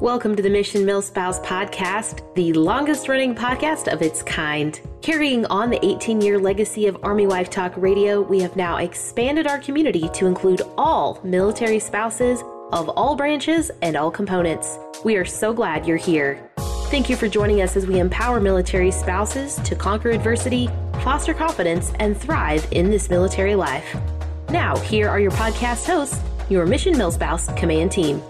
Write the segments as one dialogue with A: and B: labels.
A: Welcome to the Mission MilSpouse Podcast, the longest running podcast of its kind. Carrying on the 18 year legacy of Army Wife Talk Radio, we have now expanded our community to include all military spouses of all branches and all components. We are so glad you're here. Thank you for joining us as we empower military spouses to conquer adversity, foster confidence, and thrive in this military life. Now, here are your podcast hosts, your Mission MilSpouse Command Team.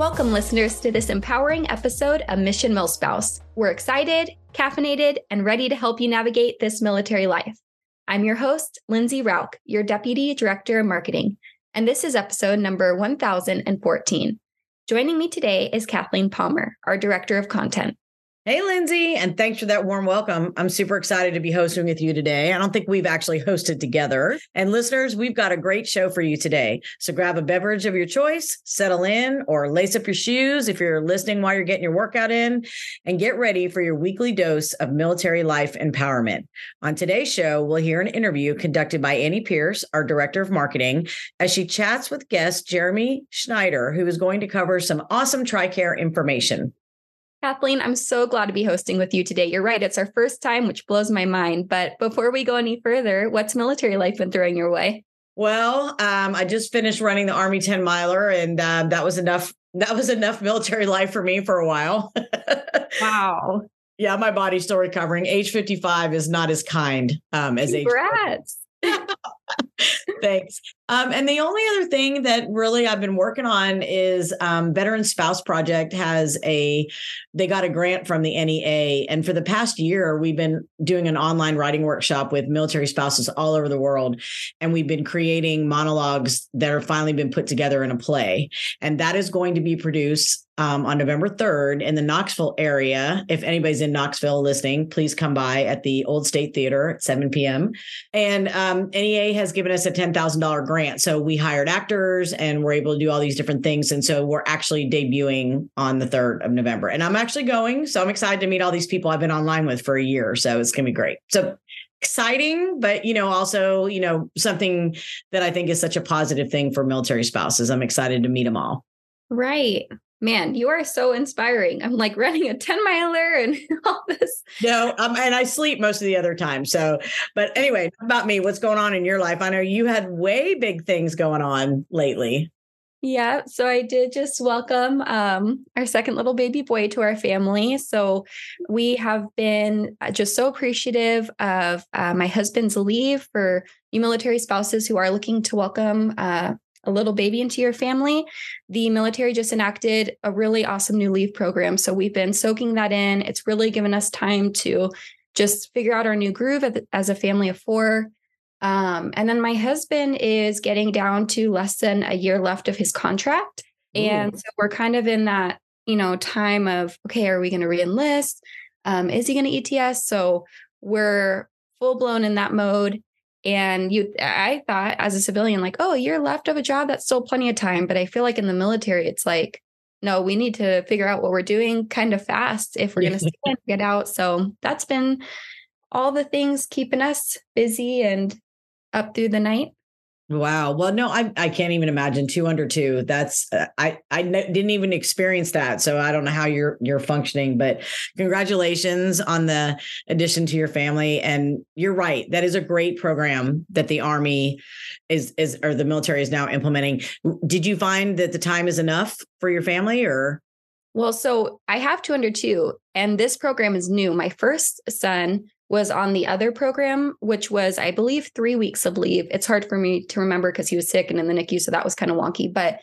B: Welcome, listeners, to this empowering episode of Mission MilSpouse. We're excited, caffeinated, and ready to help you navigate this military life. I'm your host, Lindsay Rauch, your Deputy Director of Marketing, and this is episode number 1014. Joining me today is Kathleen Palmer, our Director of Content.
C: Hey, Lindsay, and thanks for that warm welcome. I'm super excited to be hosting with you today. I don't think we've actually hosted together. And listeners, we've got a great show for you today. So grab a beverage of your choice, settle in, or lace up your shoes if you're listening while you're getting your workout in, and get ready for your weekly dose of military life empowerment. On today's show, we'll hear an interview conducted by Annie Pearce, our Director of Marketing, as she chats with guest Jeremy Schneider, who is going to cover some awesome TRICARE information.
B: Kathleen, I'm so glad to be hosting with you today. You're right, it's our first time, which blows my mind. But before we go any further, what's military life been throwing your way?
C: Well, um, I just finished running the Army 10 miler, and um, that was enough. That was enough military life for me for a while.
B: wow.
C: Yeah, my body's still recovering. Age 55 is not as kind um, as
B: Congrats.
C: age. Thanks. Um, and the only other thing that really I've been working on is um, Veteran Spouse Project has a, they got a grant from the NEA. And for the past year, we've been doing an online writing workshop with military spouses all over the world. And we've been creating monologues that are finally been put together in a play. And that is going to be produced um, on November 3rd in the Knoxville area. If anybody's in Knoxville listening, please come by at the Old State Theater at 7 p.m. And um, NEA has given us a $10,000 grant. So we hired actors and we're able to do all these different things. And so we're actually debuting on the 3rd of November. And I'm actually going. So I'm excited to meet all these people I've been online with for a year. So it's going to be great. So exciting but you know also you know something that i think is such a positive thing for military spouses i'm excited to meet them all
B: right man, you are so inspiring. I'm like running a 10 miler and all this.
C: No, um, and I sleep most of the other time. So, but anyway, about me, what's going on in your life? I know you had way big things going on lately.
B: Yeah, so I did just welcome um, our second little baby boy to our family. So we have been uh, just so appreciative of uh, my husband's leave for new military spouses who are looking to welcome uh, a little baby into your family, the military just enacted a really awesome new leave program. So we've been soaking that in. It's really given us time to just figure out our new groove as a family of four. Um, and then my husband is getting down to less than a year left of his contract. Ooh. And so we're kind of in that, you know, time of, okay, are we going to reenlist? Um, is he going to ETS? So we're full blown in that mode. And you, I thought as a civilian, like, oh, you're left of a job, that's still plenty of time. But I feel like in the military, it's like, no, we need to figure out what we're doing kind of fast if we're going to get out. So that's been all the things keeping us busy and up through the night.
C: Wow. Well, no, I I can't even imagine two under two. That's uh, I I n- didn't even experience that, so I don't know how you're you're functioning. But congratulations on the addition to your family. And you're right, that is a great program that the Army is is or the military is now implementing. Did you find that the time is enough for your family, or?
B: Well, so I have two under two, and this program is new. My first son was on the other program, which was, I believe, three weeks of leave. It's hard for me to remember because he was sick and in the NICU, so that was kind of wonky. But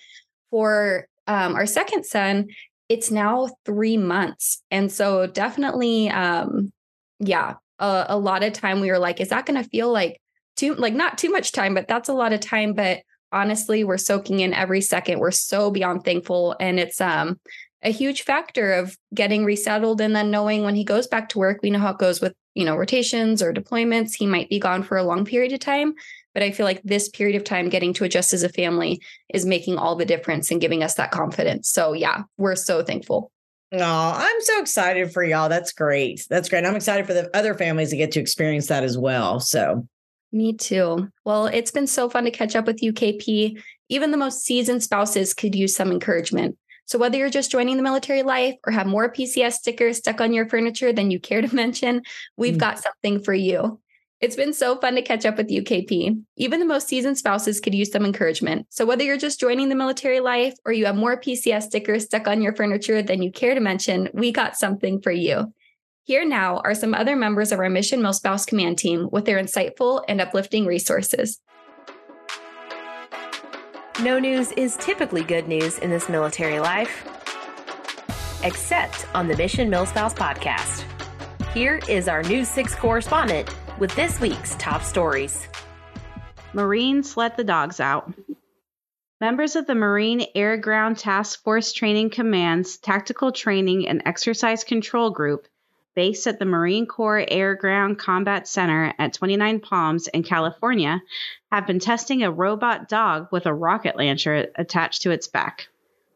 B: for um, our second son, it's now three months, and so definitely, um, yeah, a, a lot of time we were like, is that going to feel like too, like not too much time, but that's a lot of time. But honestly, we're soaking in every second. We're so beyond thankful, and it's um a huge factor of getting resettled and then knowing when he goes back to work we know how it goes with you know, rotations or deployments. He might be gone for a long period of time. But I feel like this period of time getting to adjust as a family is making all the difference and giving us that confidence. So yeah, we're so thankful.
C: Oh, I'm so excited for y'all. That's great. That's great. I'm excited for the other families to get to experience that as well. So
B: Me too. Well, it's been so fun to catch up with you, KP. Even the most seasoned spouses could use some encouragement. So, whether you're just joining the military life or have more PCS stickers stuck on your furniture than you care to mention, we've mm. got something for you. It's been so fun to catch up with you, KP. Even the most seasoned spouses could use some encouragement. So, whether you're just joining the military life or you have more PCS stickers stuck on your furniture than you care to mention, we got something for you. Here now are some other members of our Mission MilSpouse Command team with their insightful and uplifting resources.
A: No news is typically good news in this military life, except on the Mission MilSpouse podcast. Here is our News 6 correspondent with this week's top stories.
D: Marines let the dogs out. Members of the Marine Air Ground Task Force Training Command's Tactical Training and Exercise Control Group based at the Marine Corps Air Ground Combat Center at 29 Palms in California, have been testing a robot dog with a rocket launcher attached to its back.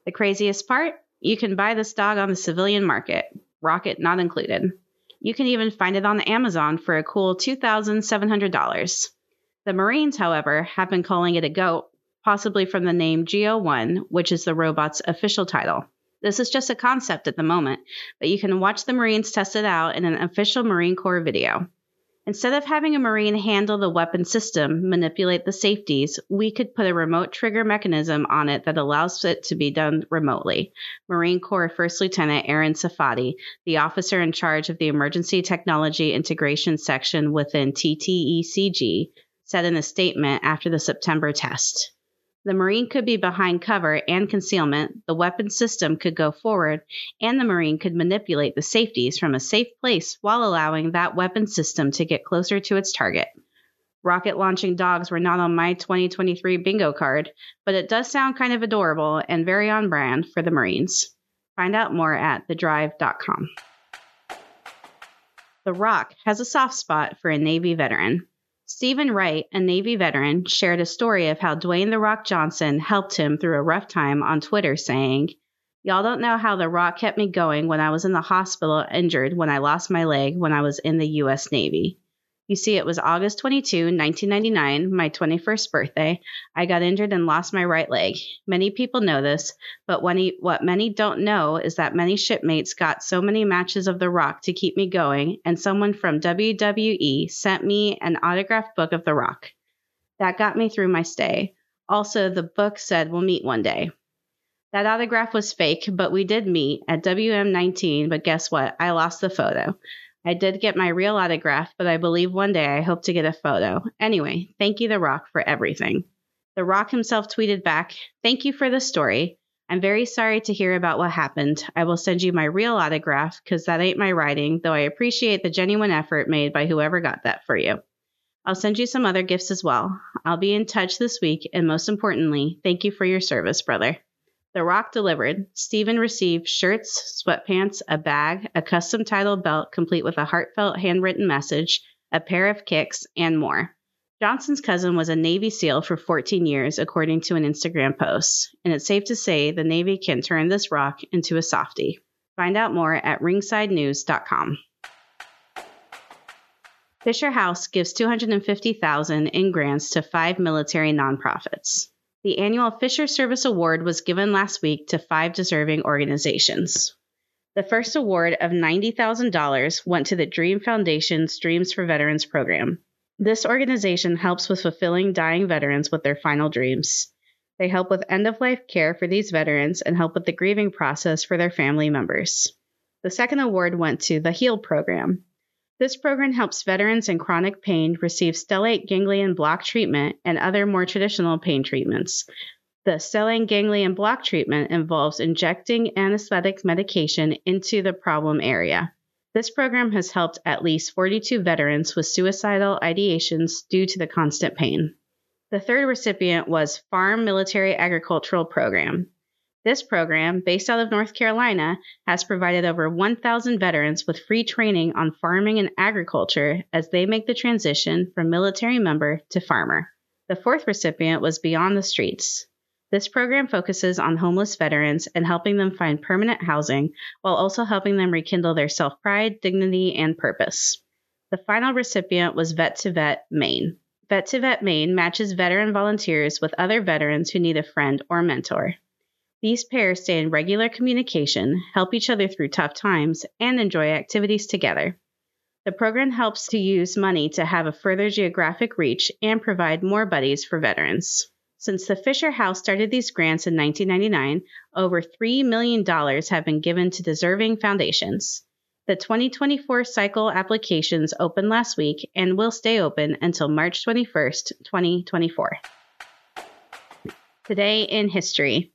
D: The craziest part? You can buy this dog on the civilian market, rocket not included. You can even find it on Amazon for a cool $2,700. The Marines, however, have been calling it a goat, possibly from the name Go1, which is the robot's official title. This is just a concept at the moment, but you can watch the Marines test it out in an official Marine Corps video. Instead of having a Marine handle the weapon system, manipulate the safeties, we could put a remote trigger mechanism on it that allows it to be done remotely. Marine Corps First Lieutenant Aaron Safadi, the officer in charge of the Emergency Technology Integration Section within TTECG, said in a statement after the September test. The Marine could be behind cover and concealment, the weapon system could go forward, and the Marine could manipulate the safeties from a safe place while allowing that weapon system to get closer to its target. Rocket launching dogs were not on my 2023 bingo card, but it does sound kind of adorable and very on brand for the Marines. Find out more at thedrive.com. The Rock has a soft spot for a Navy veteran. Stephen Wright, a Navy veteran, shared a story of how Dwayne The Rock Johnson helped him through a rough time on Twitter, saying, Y'all don't know how The Rock kept me going when I was in the hospital injured when I lost my leg when I was in the U.S. Navy. You see, it was August 22, 1999, my 21st birthday. I got injured and lost my right leg. Many people know this, but he, what many don't know is that many shipmates got so many matches of The Rock to keep me going, and someone from WWE sent me an autographed book of The Rock. That got me through my stay. Also, the book said we'll meet one day. That autograph was fake, but we did meet at WM19. But guess what? I lost the photo. I did get my real autograph, but I believe one day I hope to get a photo. Anyway, thank you, The Rock, for everything. The Rock himself tweeted back, Thank you for the story. I'm very sorry to hear about what happened. I will send you my real autograph because that ain't my writing, though I appreciate the genuine effort made by whoever got that for you. I'll send you some other gifts as well. I'll be in touch this week, and most importantly, thank you for your service, brother. The Rock delivered. Stephen received shirts, sweatpants, a bag, a custom title belt complete with a heartfelt handwritten message, a pair of kicks, and more. Johnson's cousin was a Navy SEAL for 14 years, according to an Instagram post, and it's safe to say the Navy can turn this rock into a softie. Find out more at ringsidenews.com. Fisher House gives 250,000 in grants to five military nonprofits. The annual Fisher Service Award was given last week to five deserving organizations. The first award of $90,000 went to the Dream Foundation's Dreams for Veterans program. This organization helps with fulfilling dying veterans with their final dreams. They help with end of life care for these veterans and help with the grieving process for their family members. The second award went to the HEAL program. This program helps veterans in chronic pain receive stellate ganglion block treatment and other more traditional pain treatments. The stellate ganglion block treatment involves injecting anesthetic medication into the problem area. This program has helped at least 42 veterans with suicidal ideations due to the constant pain. The third recipient was Farm Military Agricultural Program. This program, based out of North Carolina, has provided over 1,000 veterans with free training on farming and agriculture as they make the transition from military member to farmer. The fourth recipient was Beyond the Streets. This program focuses on homeless veterans and helping them find permanent housing while also helping them rekindle their self pride, dignity, and purpose. The final recipient was Vet to Vet, Maine. Vet to Vet Maine matches veteran volunteers with other veterans who need a friend or mentor. These pairs stay in regular communication, help each other through tough times, and enjoy activities together. The program helps to use money to have a further geographic reach and provide more buddies for veterans. Since the Fisher House started these grants in 1999, over $3 million have been given to deserving foundations. The 2024 cycle applications opened last week and will stay open until March 21st, 2024. Today in history.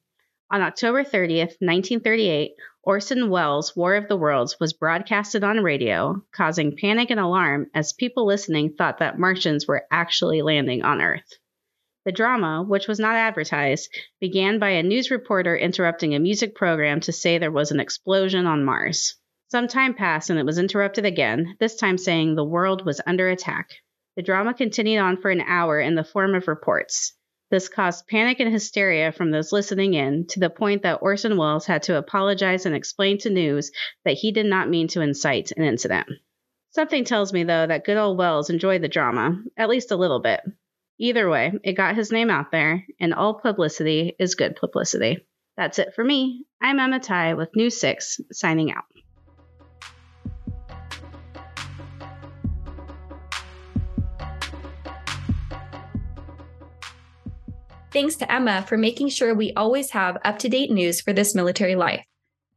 D: On October 30th, 1938, Orson Welles' War of the Worlds was broadcasted on radio, causing panic and alarm as people listening thought that Martians were actually landing on Earth. The drama, which was not advertised, began by a news reporter interrupting a music program to say there was an explosion on Mars. Some time passed and it was interrupted again, this time saying the world was under attack. The drama continued on for an hour in the form of reports. This caused panic and hysteria from those listening in to the point that Orson Welles had to apologize and explain to news that he did not mean to incite an incident. Something tells me, though, that good old Welles enjoyed the drama, at least a little bit. Either way, it got his name out there, and all publicity is good publicity. That's it for me. I'm Emma Ty with News 6, signing out.
B: Thanks to Emma for making sure we always have up to date news for this military life.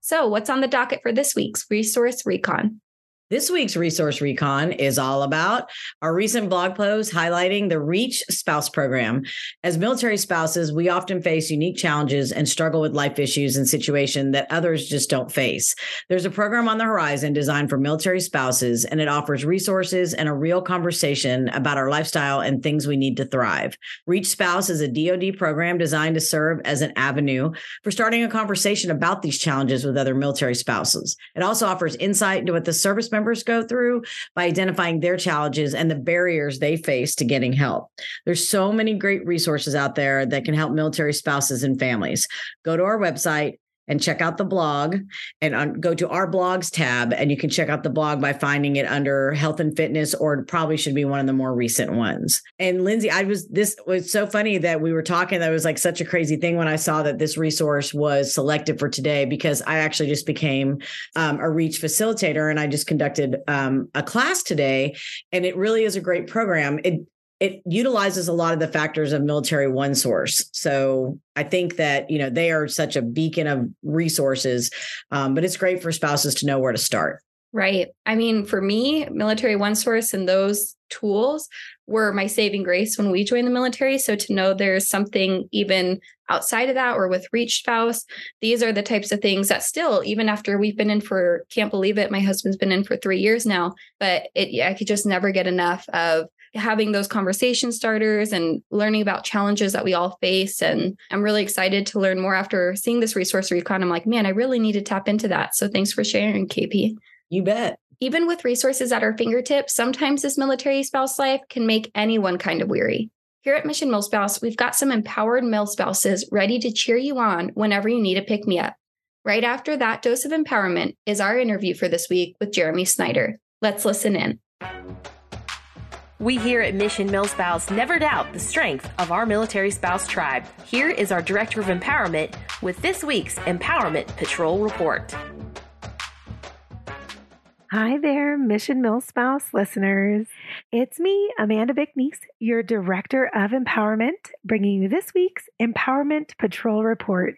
B: So, what's on the docket for this week's Resource Recon?
C: This week's resource recon is all about our recent blog post highlighting the Reach Spouse Program. As military spouses, we often face unique challenges and struggle with life issues and situations that others just don't face. There's a program on the horizon designed for military spouses, and it offers resources and a real conversation about our lifestyle and things we need to thrive. Reach Spouse is a DoD program designed to serve as an avenue for starting a conversation about these challenges with other military spouses. It also offers insight into what the service members go through by identifying their challenges and the barriers they face to getting help. There's so many great resources out there that can help military spouses and families. Go to our website, and check out the blog and on, go to our blogs tab and you can check out the blog by finding it under health and fitness or probably should be one of the more recent ones. And lindsay i was this was so funny that we were talking that was like such a crazy thing when i saw that this resource was selected for today because i actually just became um, a reach facilitator and i just conducted um, a class today and it really is a great program. It it utilizes a lot of the factors of military one source. So i think that you know they are such a beacon of resources um, but it's great for spouses to know where to start.
B: Right. I mean for me military one source and those tools were my saving grace when we joined the military. So to know there's something even outside of that or with reach spouse these are the types of things that still even after we've been in for can't believe it my husband's been in for three years now but it i could just never get enough of having those conversation starters and learning about challenges that we all face. And I'm really excited to learn more after seeing this resource recon. I'm like, man, I really need to tap into that. So thanks for sharing, KP.
C: You bet.
B: Even with resources at our fingertips, sometimes this military spouse life can make anyone kind of weary. Here at Mission MilSpouse, we've got some empowered MilSpouses ready to cheer you on whenever you need a pick me up. Right after that dose of empowerment is our interview for this week with Jeremy Schneider. Let's listen in.
A: We here at Mission MilSpouse never doubt the strength of our military spouse tribe. Here is our Director of Empowerment with this week's Empowerment Patrol Report.
E: Hi there, Mission MilSpouse listeners. It's me, Amanda Bicknese, your Director of Empowerment, bringing you this week's Empowerment Patrol Report.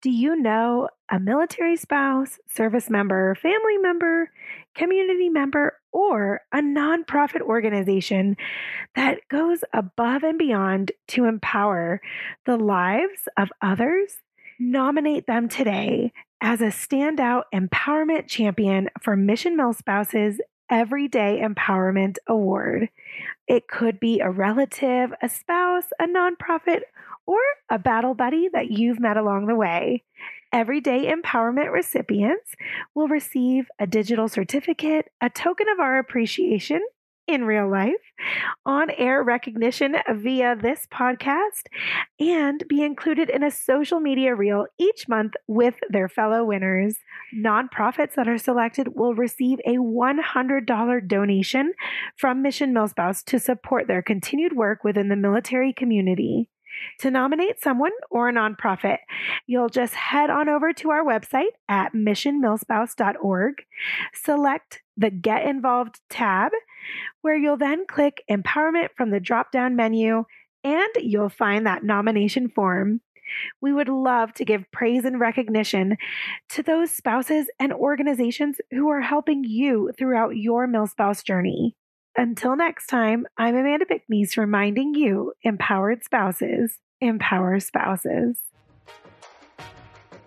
E: Do you know a military spouse, service member, family member, community member, or a nonprofit organization that goes above and beyond to empower the lives of others? Nominate them today as a standout empowerment champion for Mission MilSpouses Everyday Empowerment Award. It could be a relative, a spouse, a nonprofit, or a battle buddy that you've met along the way. Everyday Empowerment recipients will receive a digital certificate, a token of our appreciation, in real life, on air recognition via this podcast, and be included in a social media reel each month with their fellow winners. Nonprofits that are selected will receive a $100 donation from Mission Milspouse to support their continued work within the military community. To nominate someone or a nonprofit, you'll just head on over to our website at missionmilspouse.org, select the Get Involved tab, where you'll then click Empowerment from the drop down menu, and you'll find that nomination form. We would love to give praise and recognition to those spouses and organizations who are helping you throughout your mill spouse journey. Until next time, I'm Amanda Bicknese reminding you empowered spouses empower spouses.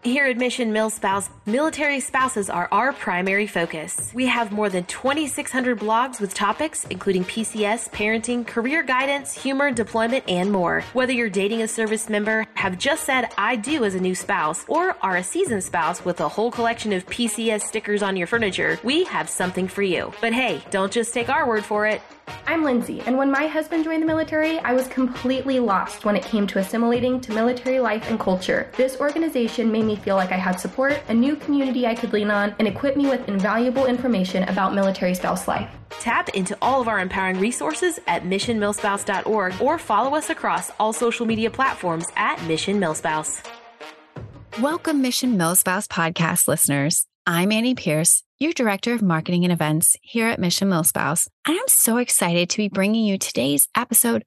A: Here at Mission MilSpouse, military spouses are our primary focus. We have more than 2,600 blogs with topics including PCS, parenting, career guidance, humor, deployment, and more. Whether you're dating a service member, have just said I do as a new spouse, or are a seasoned spouse with a whole collection of PCS stickers on your furniture, we have something for you. But hey, don't just take our word for it.
F: I'm Lindsay, and when my husband joined the military, I was completely lost when it came to assimilating to military life and culture. This organization made me feel like I had support, a new community I could lean on, and equipped me with invaluable information about military spouse life.
A: Tap into all of our empowering resources at missionmilspouse.org or follow us across all social media platforms at Mission Milspouse.
G: Welcome, Mission Milspouse podcast listeners. I'm Annie Pearce, your Director of Marketing and Events here at Mission Milspouse. And I'm so excited to be bringing you today's episode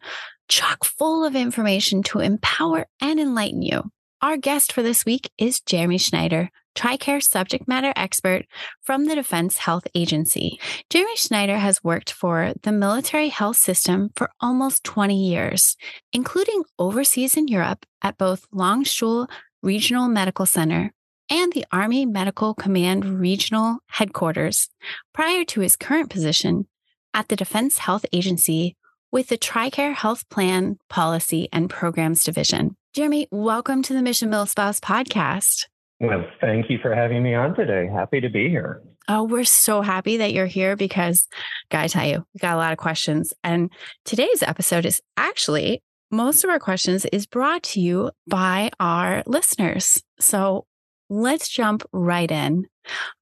G: chock full of information to empower and enlighten you. Our guest for this week is Jeremy Schneider, TRICARE subject matter expert from the Defense Health Agency. Jeremy Schneider has worked for the military health system for almost 20 years, including overseas in Europe at both Landstuhl Regional Medical Center and the Army Medical Command Regional Headquarters prior to his current position at the Defense Health Agency with the TRICARE Health Plan Policy and Programs Division. Jeremy, welcome to the Mission MilSpouse podcast.
H: Well, thank you for having me on today. Happy to be here.
G: Oh, we're so happy that you're here because, gotta tell you, we got a lot of questions. And today's episode is actually most of our questions is brought to you by our listeners. So let's jump right in.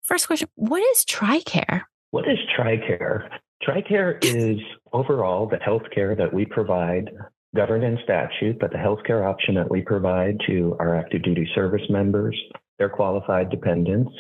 G: First question What is TRICARE?
H: What is TRICARE? TRICARE is overall the healthcare that we provide, governed in statute, but the healthcare option that we provide to our active duty service members, their qualified dependents,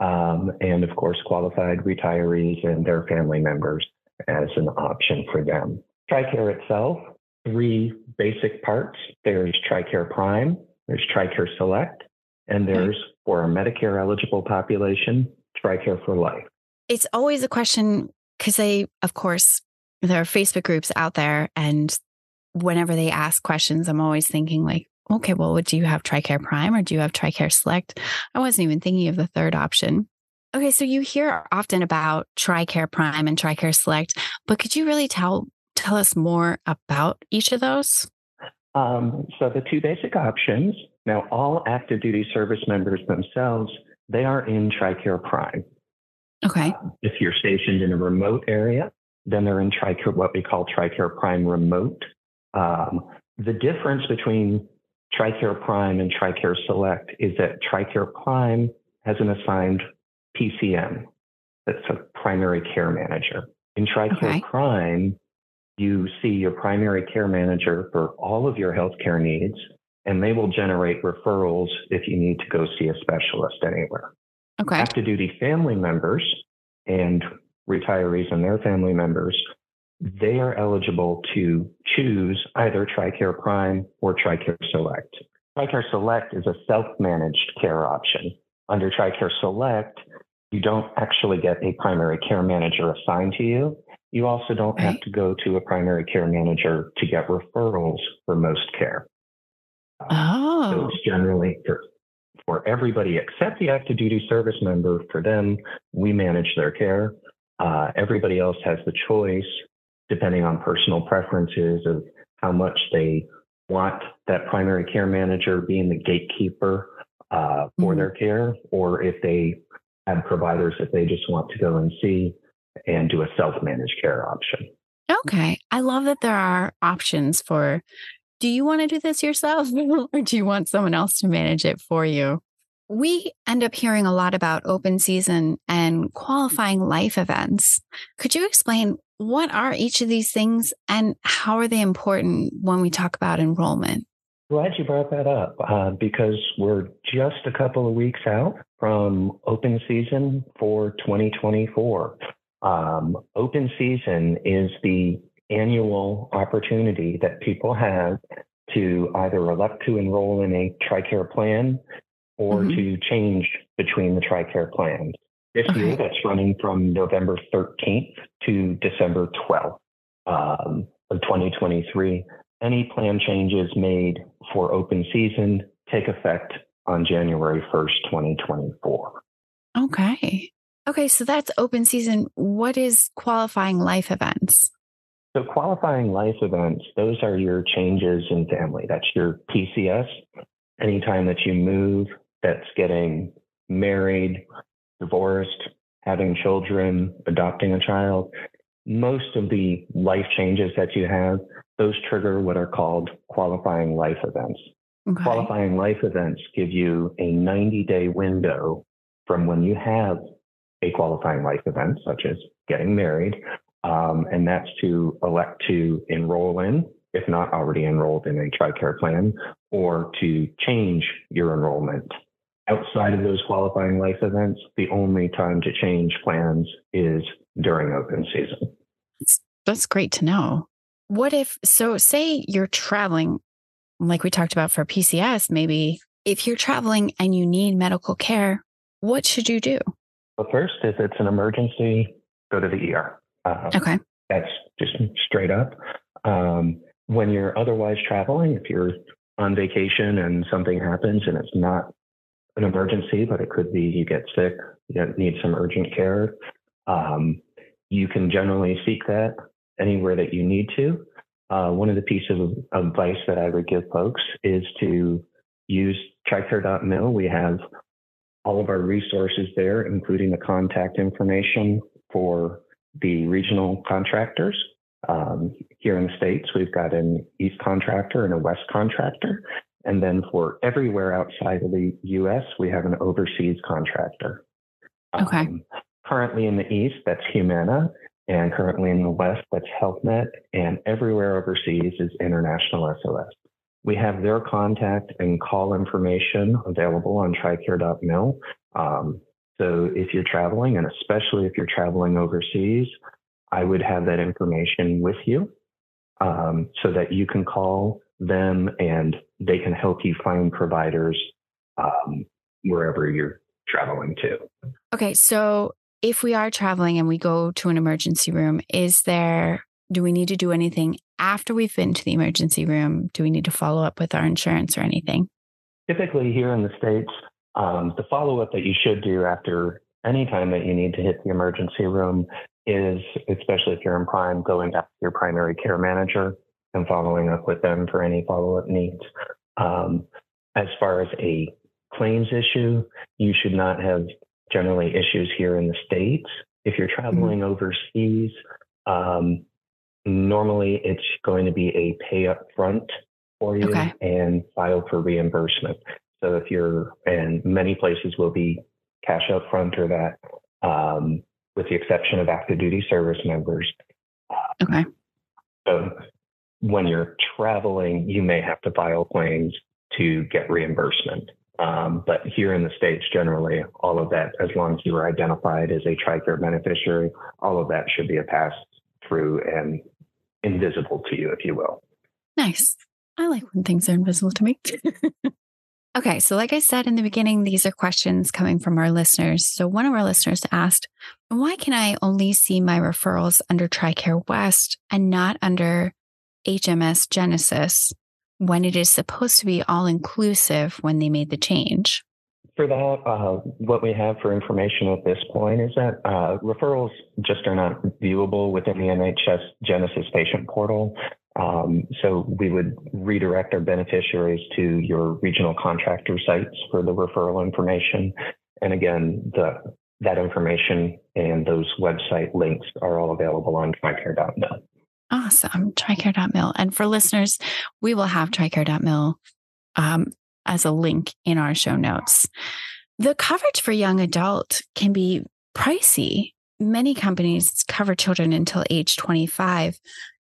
H: um, and of course, qualified retirees and their family members as an option for them. TRICARE itself, three basic parts there's TRICARE Prime, there's TRICARE Select, and there's for a Medicare eligible population, TRICARE for life.
G: It's always a question because they, of course, there are Facebook groups out there, and whenever they ask questions, I'm always thinking like, okay, well, do you have TRICARE Prime or do you have TRICARE Select? I wasn't even thinking of the third option. Okay, so you hear often about TRICARE Prime and TRICARE Select, but could you really tell tell us more about each of those?
H: Um, so the two basic options. Now, all active duty service members themselves, they are in TRICARE Prime.
G: Okay.
H: Uh, if you're stationed in a remote area, then they're in TRICARE, what we call TRICARE Prime Remote. Um, the difference between TRICARE Prime and TRICARE Select is that TRICARE Prime has an assigned PCM, that's a primary care manager. In TRICARE okay. Prime, you see your primary care manager for all of your healthcare needs, and they will generate referrals if you need to go see a specialist anywhere.
G: Okay.
H: Active duty family members and retirees and their family members, they are eligible to choose either TRICARE Prime or TRICARE Select. TRICARE Select is a self managed care option. Under TRICARE Select, you don't actually get a primary care manager assigned to you. You also don't have to go to a primary care manager to get referrals for most care.
G: Oh.
H: So it's generally for, for everybody except the active duty service member. For them, we manage their care. Uh, everybody else has the choice, depending on personal preferences, of how much they want that primary care manager being the gatekeeper uh, for mm-hmm. their care, or if they have providers that they just want to go and see and do a self managed care option.
G: Okay. I love that there are options for do you want to do this yourself or do you want someone else to manage it for you? We end up hearing a lot about open season and qualifying life events. Could you explain what are each of these things and how are they important when we talk about enrollment?
H: Glad you brought that up uh, because we're just a couple of weeks out from open season for 2024. Um, open season is the annual opportunity that people have to either elect to enroll in a TRICARE plan or mm-hmm. to change between the TRICARE plans. This okay. year, that's running from November 13th to December 12th um, of 2023. Any plan changes made for open season take effect on January 1st, 2024.
G: Okay. Okay, so that's open season. What is qualifying life events?
H: So, qualifying life events, those are your changes in family. That's your PCS. Anytime that you move, that's getting married, divorced, having children, adopting a child. Most of the life changes that you have, those trigger what are called qualifying life events. Okay. Qualifying life events give you a 90 day window from when you have a qualifying life event, such as getting married, um, and that's to elect to enroll in, if not already enrolled in a TRICARE plan, or to change your enrollment. Outside of those qualifying life events, the only time to change plans is during open season.
G: That's great to know. What if, so say you're traveling, like we talked about for PCS, maybe if you're traveling and you need medical care, what should you do?
H: Well, first, if it's an emergency, go to the ER.
G: Uh, okay.
H: That's just straight up. Um, when you're otherwise traveling, if you're on vacation and something happens and it's not an emergency, but it could be you get sick, you need some urgent care, um, you can generally seek that anywhere that you need to. Uh, one of the pieces of advice that I would give folks is to use tricare.mil. We have all of our resources there, including the contact information for the regional contractors. Um, here in the States, we've got an East contractor and a West contractor. And then for everywhere outside of the US, we have an overseas contractor.
G: Okay. Um,
H: currently in the East, that's Humana. And currently in the West, that's HealthNet. And everywhere overseas is International SOS. We have their contact and call information available on tricare.mil. Um, so if you're traveling, and especially if you're traveling overseas, I would have that information with you um, so that you can call them and they can help you find providers um, wherever you're traveling to.
G: Okay. So if we are traveling and we go to an emergency room, is there, do we need to do anything after we've been to the emergency room? Do we need to follow up with our insurance or anything?
H: Typically, here in the States, um, the follow up that you should do after any time that you need to hit the emergency room is, especially if you're in prime, going back to your primary care manager and following up with them for any follow up needs. Um, as far as a claims issue, you should not have generally issues here in the States. If you're traveling mm-hmm. overseas, um, normally it's going to be a pay up front for you okay. and file for reimbursement. So if you're, and many places will be cash up front or that, um, with the exception of active duty service members.
G: Okay.
H: So when you're traveling, you may have to file claims to get reimbursement. Um, but here in the States, generally, all of that, as long as you are identified as a TRICARE beneficiary, all of that should be a pass through and invisible to you, if you will.
G: Nice. I like when things are invisible to me. Okay, so like I said in the beginning, these are questions coming from our listeners. So one of our listeners asked, why can I only see my referrals under TRICARE West and not under MHS Genesis when it is supposed to be all inclusive when they made the change?
H: For that, uh, what we have for information at this point is that uh, referrals just are not viewable within the MHS Genesis patient portal. Um, so we would redirect our beneficiaries to your regional contractor sites for the referral information. And again, the that information and those website links are all available on tricare.mil.
G: Awesome. Tricare.mil. And for listeners, we will have tricare.mil um, as a link in our show notes. The coverage for young adult can be pricey. Many companies cover children until age 25.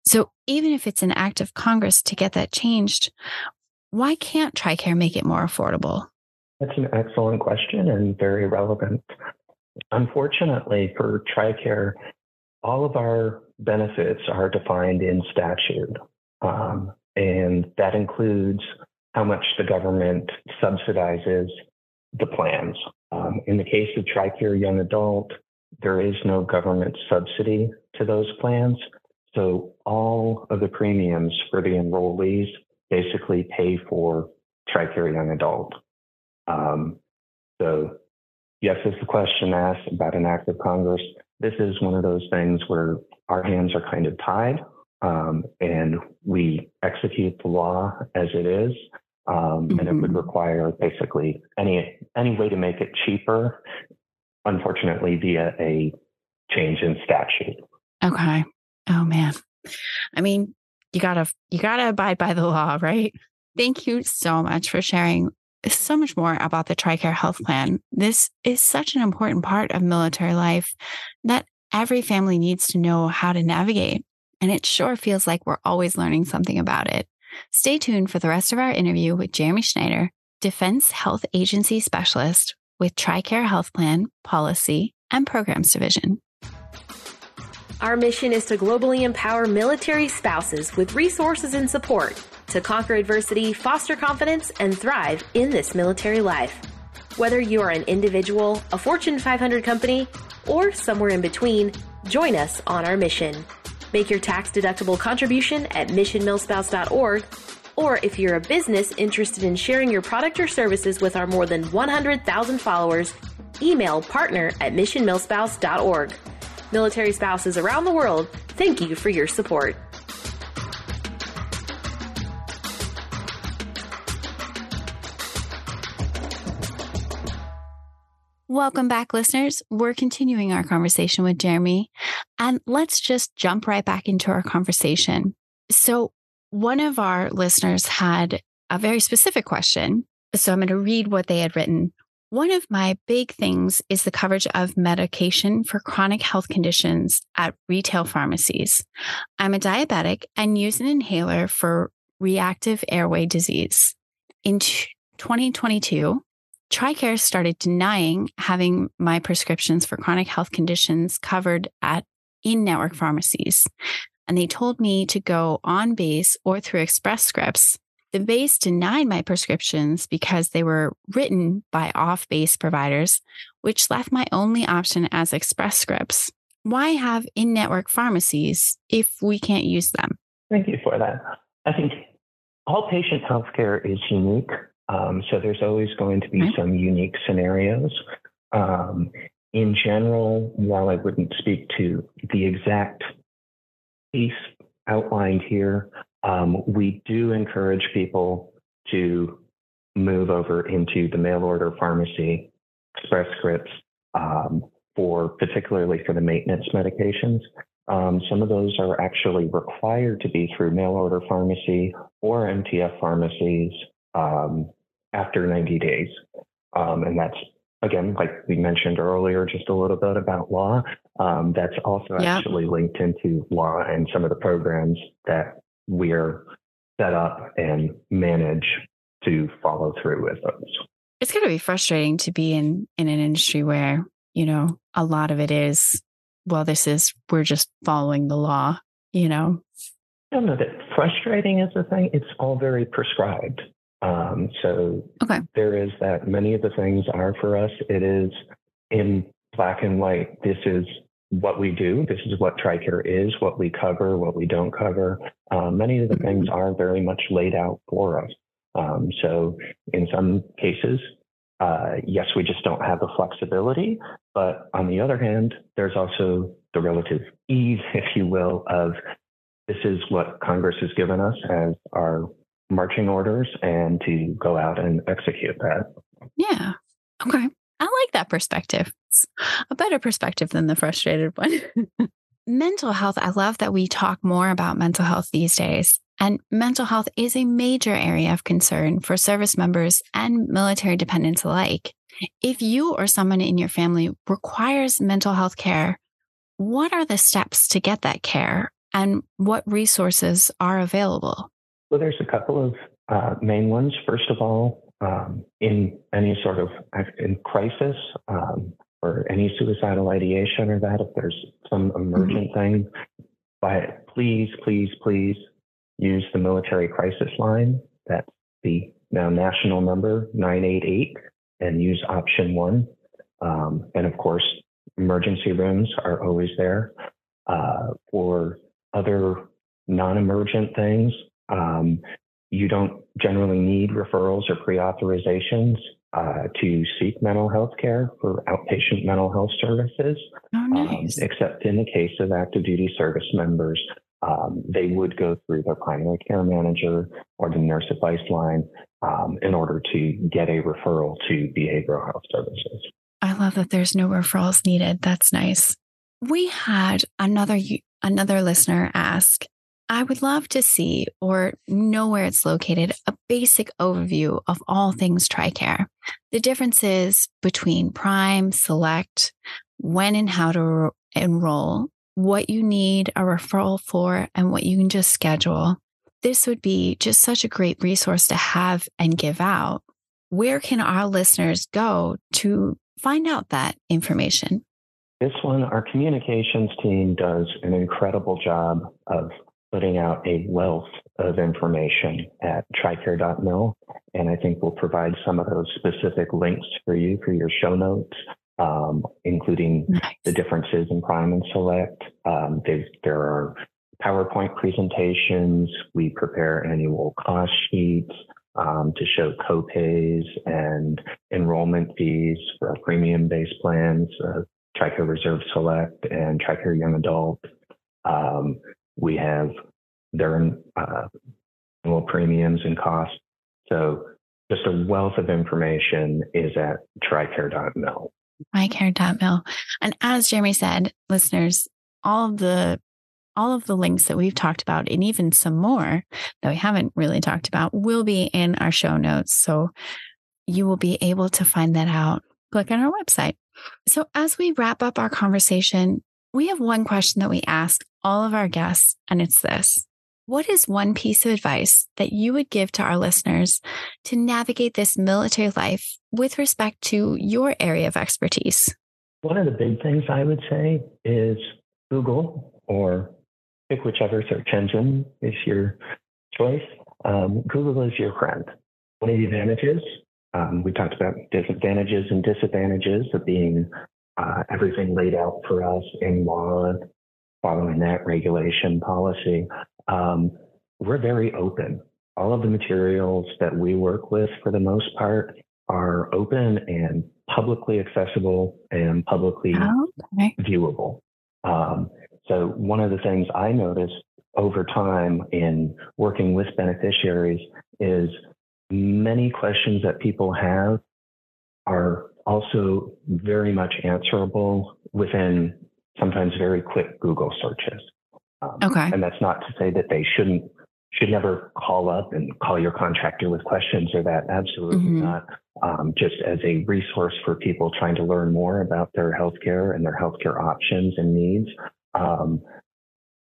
G: So even if it's an act of Congress to get that changed, why can't TRICARE make it more affordable?
H: That's an excellent question and very relevant. Unfortunately, for TRICARE, all of our benefits are defined in statute. Um, and that includes how much the government subsidizes the plans. Um, in the case of TRICARE Young Adult, there is no government subsidy to those plans. So all of the premiums for the enrollees basically pay for TRICARE Young Adult. Um, so yes, as the question asked about an act of Congress, this is one of those things where our hands are kind of tied um, and we execute the law as it is. Um, mm-hmm. And it would mm-hmm. require basically any any way to make it cheaper, unfortunately, via a change in statute.
G: Okay. Oh man. I mean, you gotta you gotta abide by the law, right? Thank you so much for sharing so much more about the TRICARE health plan. This is such an important part of military life that every family needs to know how to navigate. And it sure feels like we're always learning something about it. Stay tuned for the rest of our interview with Jeremy Schneider, Defense Health Agency Specialist with TRICARE Health Plan, Policy, and Programs Division.
A: Our mission is to globally empower military spouses with resources and support to conquer adversity, foster confidence, and thrive in this military life. Whether you are an individual, a Fortune 500 company, or somewhere in between, join us on our mission. Make your tax deductible contribution at missionmilspouse.org, or if you're a business interested in sharing your product or services with our more than 100,000 followers, email partner at missionmilspouse.org. Military spouses around the world, thank you for your support.
G: Welcome back, listeners. We're continuing our conversation with Jeremy, and let's just jump right back into our conversation. So, one of our listeners had a very specific question. So, I'm going to read what they had written. One of my big things is the coverage of medication for chronic health conditions at retail pharmacies. I'm a diabetic and use an inhaler for reactive airway disease. In 2022, TRICARE started denying having my prescriptions for chronic health conditions covered at in network pharmacies. And they told me to go on base or through Express Scripts. The base denied my prescriptions because they were written by off base providers, which left my only option as Express Scripts. Why have in network pharmacies if we can't use them?
H: Thank you for that. I think all patient healthcare is unique um, so there's always going to be some unique scenarios. Um, in general, while I wouldn't speak to the exact piece outlined here, um, we do encourage people to move over into the mail order pharmacy, Express Scripts, um, for particularly for the maintenance medications. Um, some of those are actually required to be through mail order pharmacy or MTF pharmacies um, after 90 days. Um, and that's, again, like we mentioned earlier, just a little bit about law. Um, that's also yep. actually linked into law and some of the programs that we're set up and manage to follow through with those.
G: It's going to be frustrating to be in, in an industry where, you know, a lot of it is, well, this is, we're just following the law, you know?
H: I don't know that frustrating is the thing. It's all very prescribed. Um, so okay. there is that many of the things are for us. It is in black and white. This is what we do. This is what TRICARE is, what we cover, what we don't cover. Um, many of the mm-hmm. things are very much laid out for us. Um, so in some cases, uh, yes, we just don't have the flexibility. But on the other hand, there's also the relative ease, if you will, of this is what Congress has given us as our marching orders and to go out and execute that.
G: Yeah. Okay. I like that perspective. It's a better perspective than the frustrated one. mental health, I love that we talk more about mental health these days. And mental health is a major area of concern for service members and military dependents alike. If you or someone in your family requires mental health care, what are the steps to get that care and what resources are available?
H: Well, there's a couple of uh, main ones. First of all, um, in any sort of in crisis um, or any suicidal ideation or that, if there's some emergent mm-hmm. thing, but please, please, please use the military crisis line. That's the now national number 988 and use option one. Um, and of course, emergency rooms are always there. Uh, for other non emergent things, um, you don't generally need referrals or pre authorizations uh, to seek mental health care for outpatient mental health services,
G: oh, um, nice.
H: um, except in the case of active duty service members. Um, they would go through their primary care manager or the nurse advice line um, in order to get a referral to behavioral health services.
G: I love that there's no referrals needed. That's nice. We had another another listener ask I would love to see or know where it's located, a basic overview of all things TRICARE, the differences between Prime, Select, when and how to enroll, what you need a referral for, and what you can just schedule. This would be just such a great resource to have and give out. Where can our listeners go to find out that information?
H: This one, our communications team does an incredible job of putting out a wealth of information at tricare.mil. And I think we'll provide some of those specific links for you for your show notes, um, including nice. the differences in Prime and Select. Um, there are PowerPoint presentations. We prepare annual cost sheets um, to show copays and enrollment fees for our premium based plans, uh, TRICARE Reserve Select and TRICARE Young Adult. Um, we have their uh, annual premiums and costs. So just a wealth of information is at tricare.mil.
G: Tricare.mil. And as Jeremy said, listeners, all of the all of the links that we've talked about and even some more that we haven't really talked about will be in our show notes. So you will be able to find that out. Click on our website. So as we wrap up our conversation, we have one question that we ask all of our guests, and it's this What is one piece of advice that you would give to our listeners to navigate this military life with respect to your area of expertise?
H: One of the big things I would say is Google or pick whichever search engine is your choice. Um, Google is your friend. One of the advantages, um, we talked about disadvantages and disadvantages of being uh, everything laid out for us in law following that regulation policy, um, we're very open. All of the materials that we work with, for the most part, are open and publicly accessible and publicly oh, okay. viewable. Um, so, one of the things I noticed over time in working with beneficiaries is many questions that people have are also very much answerable within sometimes very quick Google searches.
G: Um, okay.
H: And that's not to say that they shouldn't should never call up and call your contractor with questions or that. Absolutely mm-hmm. not. Um, just as a resource for people trying to learn more about their healthcare and their healthcare options and needs. Um,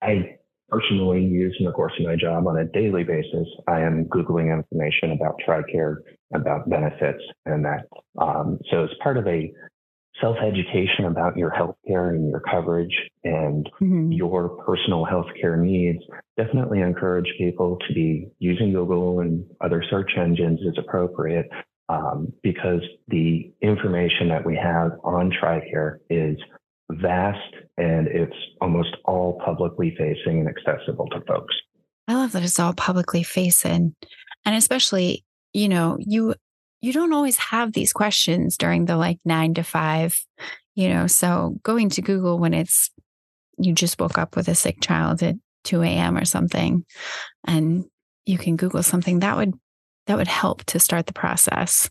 H: I personally use in the course of my job on a daily basis. I am Googling information about TRICARE, about benefits and that. Um, so as part of a self education about your healthcare and your coverage and mm-hmm. your personal healthcare needs, definitely encourage people to be using Google and other search engines as appropriate um, because the information that we have on TRICARE is vast and it's almost all publicly facing and accessible to folks.
G: I love that it's all publicly facing. And especially, you know, you you don't always have these questions during the like nine to five, you know. So going to Google when it's you just woke up with a sick child at 2 a.m. or something, and you can Google something that would that would help to start the process.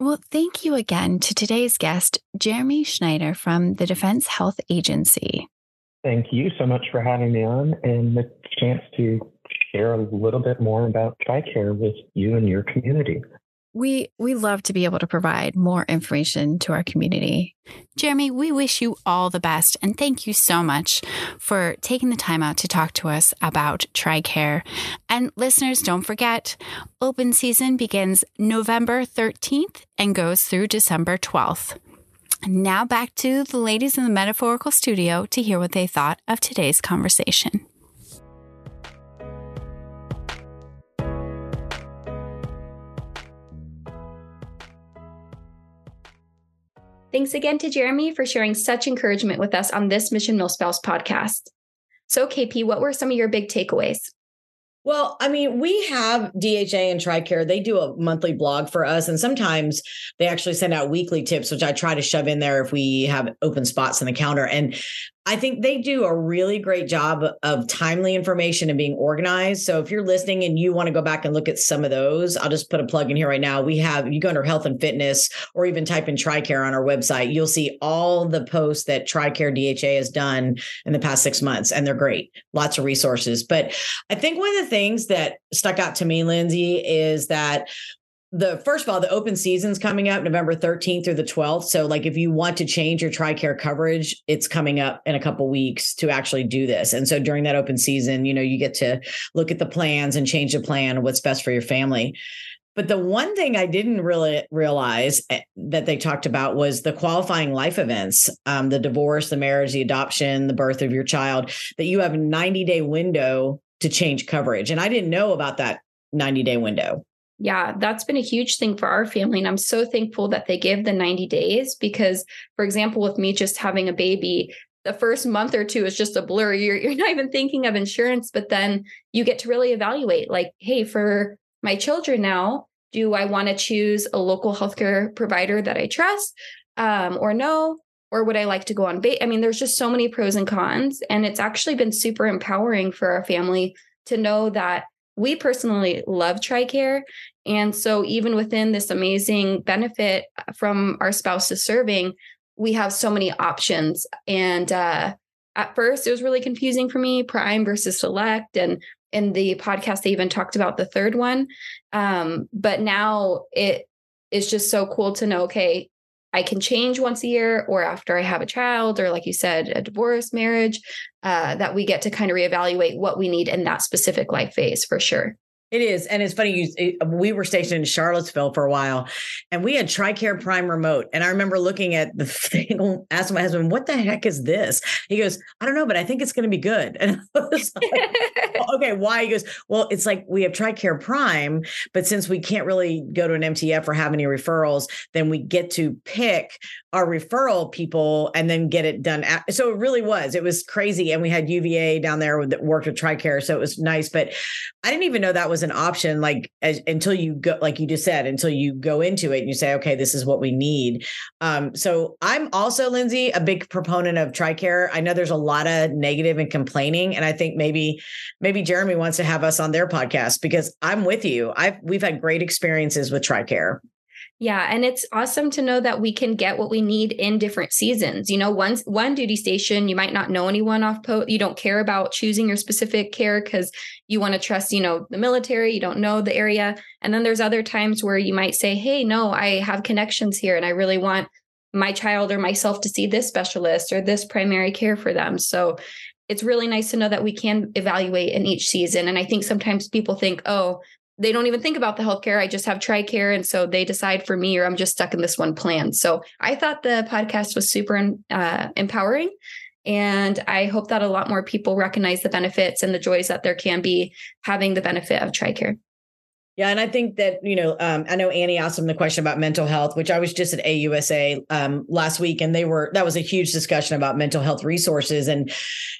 G: Well, thank you again to today's guest, Jeremy Schneider from the Defense Health Agency.
H: Thank you so much for having me on and the chance to share a little bit more about TRICARE with you and your community.
G: We we love to be able to provide more information to our community. Jeremy, we wish you all the best and thank you so much for taking the time out to talk to us about TRICARE. And listeners, don't forget, open season begins November 13th and goes through December 12th. Now back to the ladies in the metaphorical studio to hear what they thought of today's conversation.
B: Thanks again to Jeremy for sharing such encouragement with us on this Mission Milspouse podcast. So, KP, what were some of your big takeaways?
C: Well, I mean, we have DHA and TRICARE. They do a monthly blog for us, and sometimes they actually send out weekly tips, which I try to shove in there if we have open spots in the counter. And I think they do a really great job of timely information and being organized. So if you're listening and you want to go back and look at some of those, I'll just put a plug in here right now. We have you go under health and fitness or even type in TRICARE on our website. You'll see all the posts that TRICARE DHA has done in the past six months, and they're great. Lots of resources. But I think one of the things that stuck out to me, Lindsay, is that the first of all, the open season's coming up November 13th through the 12th. So, like, if you want to change your TRICARE coverage, it's coming up in a couple weeks to actually do this. And so, during that open season, you know, you get to look at the plans and change the plan, what's best for your family. But the one thing I didn't really realize eh, that they talked about was the qualifying life events, um, the divorce, the marriage, the adoption, the birth of your child, that you have a 90 day window to change coverage. And I didn't know about that 90 day window
B: yeah, that's been a huge thing for our family. And I'm so thankful that they give the 90 days because, for example, with me just having a baby, the first month or two is just a blur. You're, you're not even thinking of insurance, but then you get to really evaluate like, hey, for my children now, do I want to choose a local healthcare provider that I trust um, or no? Or would I like to go on bait? I mean, there's just so many pros and cons. And it's actually been super empowering for our family to know that we personally love TRICARE. And so, even within this amazing benefit from our spouses serving, we have so many options. And uh, at first, it was really confusing for me Prime versus Select. And in the podcast, they even talked about the third one. Um, but now it is just so cool to know okay, I can change once a year or after I have a child, or like you said, a divorce, marriage, uh, that we get to kind of reevaluate what we need in that specific life phase for sure.
C: It is. And it's funny, you, we were stationed in Charlottesville for a while and we had TRICARE Prime Remote. And I remember looking at the thing, asking my husband, what the heck is this? He goes, I don't know, but I think it's going to be good. And I was like, okay, why? He goes, well, it's like we have TRICARE Prime, but since we can't really go to an MTF or have any referrals, then we get to pick our referral people and then get it done. So it really was, it was crazy. And we had UVA down there that worked with TRICARE. So it was nice, but I didn't even know that was an option like as, until you go like you just said until you go into it and you say okay this is what we need. Um, so i'm also lindsay a big proponent of tricare. I know there's a lot of negative and complaining and i think maybe maybe jeremy wants to have us on their podcast because i'm with you. I've we've had great experiences with tricare
B: yeah, and it's awesome to know that we can get what we need in different seasons. You know, once one duty station, you might not know anyone off post. You don't care about choosing your specific care because you want to trust, you know, the military. You don't know the area, and then there's other times where you might say, "Hey, no, I have connections here, and I really want my child or myself to see this specialist or this primary care for them." So it's really nice to know that we can evaluate in each season. And I think sometimes people think, oh, they don't even think about the healthcare. I just have TRICARE. And so they decide for me, or I'm just stuck in this one plan. So I thought the podcast was super uh, empowering. And I hope that a lot more people recognize the benefits and the joys that there can be having the benefit of TRICARE.
C: Yeah, and I think that you know, um, I know Annie asked him the question about mental health, which I was just at AUSA um, last week, and they were that was a huge discussion about mental health resources. And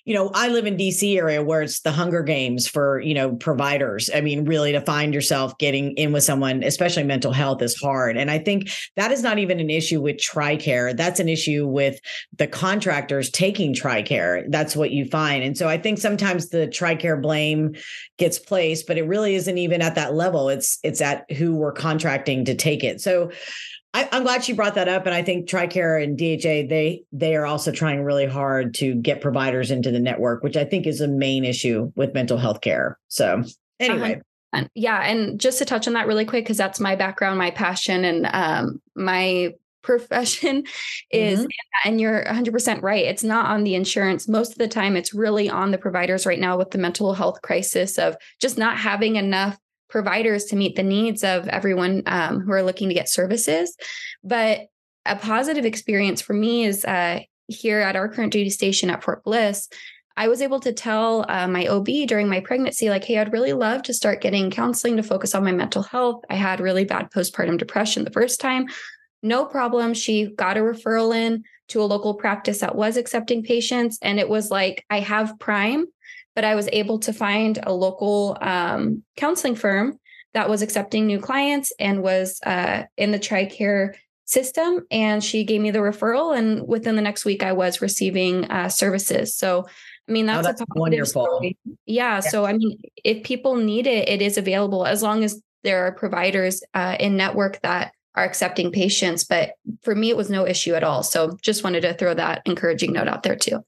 C: you know, I live in DC area where it's the Hunger Games for you know providers. I mean, really to find yourself getting in with someone, especially mental health, is hard. And I think that is not even an issue with TRICARE. That's an issue with the contractors taking TRICARE. That's what you find. And so I think sometimes the TRICARE blame gets placed, but it really isn't even at that level It's it's at who we're contracting to take it. So I, am glad she brought that up, and I think Tricare and DHA they they are also trying really hard to get providers into the network, which I think is a main issue with mental health care. So anyway.
B: Uh-huh. Yeah, and just to touch on that really quick, because that's my background, my passion, and um, my profession is mm-hmm. and you're 100% right it's not on the insurance most of the time it's really on the providers right now with the mental health crisis of just not having enough providers to meet the needs of everyone um, who are looking to get services but a positive experience for me is uh, here at our current duty station at fort bliss I was able to tell uh, my OB during my pregnancy, like, hey, I'd really love to start getting counseling to focus on my mental health. I had really bad postpartum depression the first time no problem. She got a referral in to a local practice that was accepting patients. And it was like, I have Prime, but I was able to find a local um, counseling firm that was accepting new clients and was uh, in the TRICARE system. And she gave me the referral. And within the next week, I was receiving uh, services. So, I mean, that's, oh, that's wonderful. Yeah, yeah. So, I mean, if people need it, it is available as long as there are providers uh, in network that are accepting patients. But for me, it was no issue at all. So just wanted to throw that encouraging note out there too.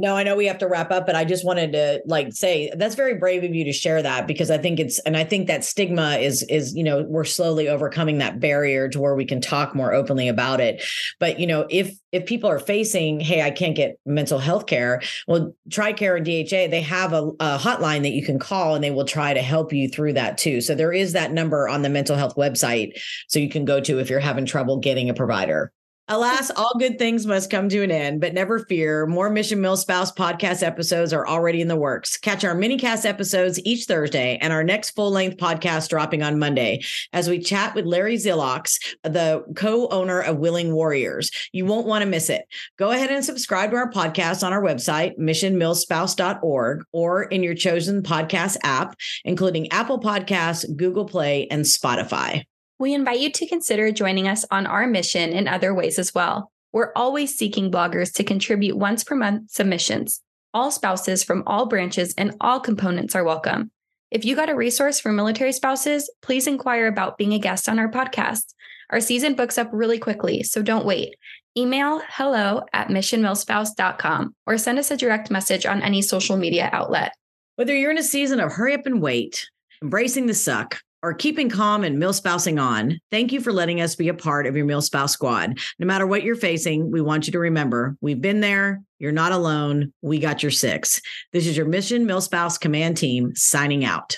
C: No, I know we have to wrap up, but I just wanted to like say that's very brave of you to share that because I think it's and I think that stigma is is you know we're slowly overcoming that barrier to where we can talk more openly about it. But you know if if people are facing, hey, I can't get mental health care, well, TRICARE and DHA they have a, a hotline that you can call and they will try to help you through that too. So there is that number on the mental health website so you can go to if you're having trouble getting a provider. Alas, all good things must come to an end, but never fear. More Mission MilSpouse podcast episodes are already in the works. Catch our mini cast episodes each Thursday and our next full length podcast dropping on Monday as we chat with Larry Zilliox, the co owner of Willing Warriors. You won't want to miss it. Go ahead and subscribe to our podcast on our website, missionmilspouse.org, or in your chosen podcast app, including Apple Podcasts, Google Play, and Spotify
B: we invite you to consider joining us on our mission in other ways as well. We're always seeking bloggers to contribute once per month submissions. All spouses from all branches and all components are welcome. If you got a resource for military spouses, please inquire about being a guest on our podcast. Our season books up really quickly, so don't wait. Email hello at missionmilspouse.com or send us a direct message on any social media outlet.
C: Whether you're in a season of hurry up and wait, embracing the suck, or keeping calm and milspousing on, thank you for letting us be a part of your milspouse squad. No matter what you're facing, we want you to remember we've been there. You're not alone. We got your six. This is your Mission Milspouse Command Team signing out.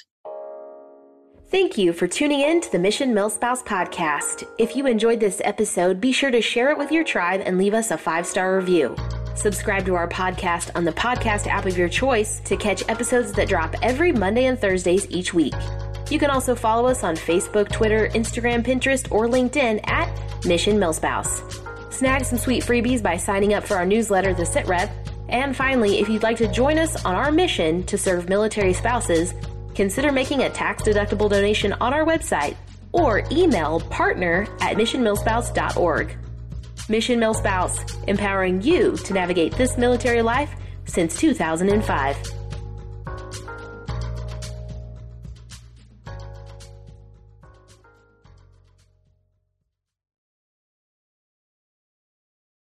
A: Thank you for tuning in to the Mission Milspouse podcast. If you enjoyed this episode, be sure to share it with your tribe and leave us a five star review. Subscribe to our podcast on the podcast app of your choice to catch episodes that drop every Monday and Thursdays each week. You can also follow us on Facebook, Twitter, Instagram, Pinterest, or LinkedIn at Mission Milspouse. Snag some sweet freebies by signing up for our newsletter, The Sit Rep. And finally, if you'd like to join us on our mission to serve military spouses, consider making a tax deductible donation on our website or email partner at missionmilspouse.org. Mission Milspouse, empowering you to navigate this military life since 2005.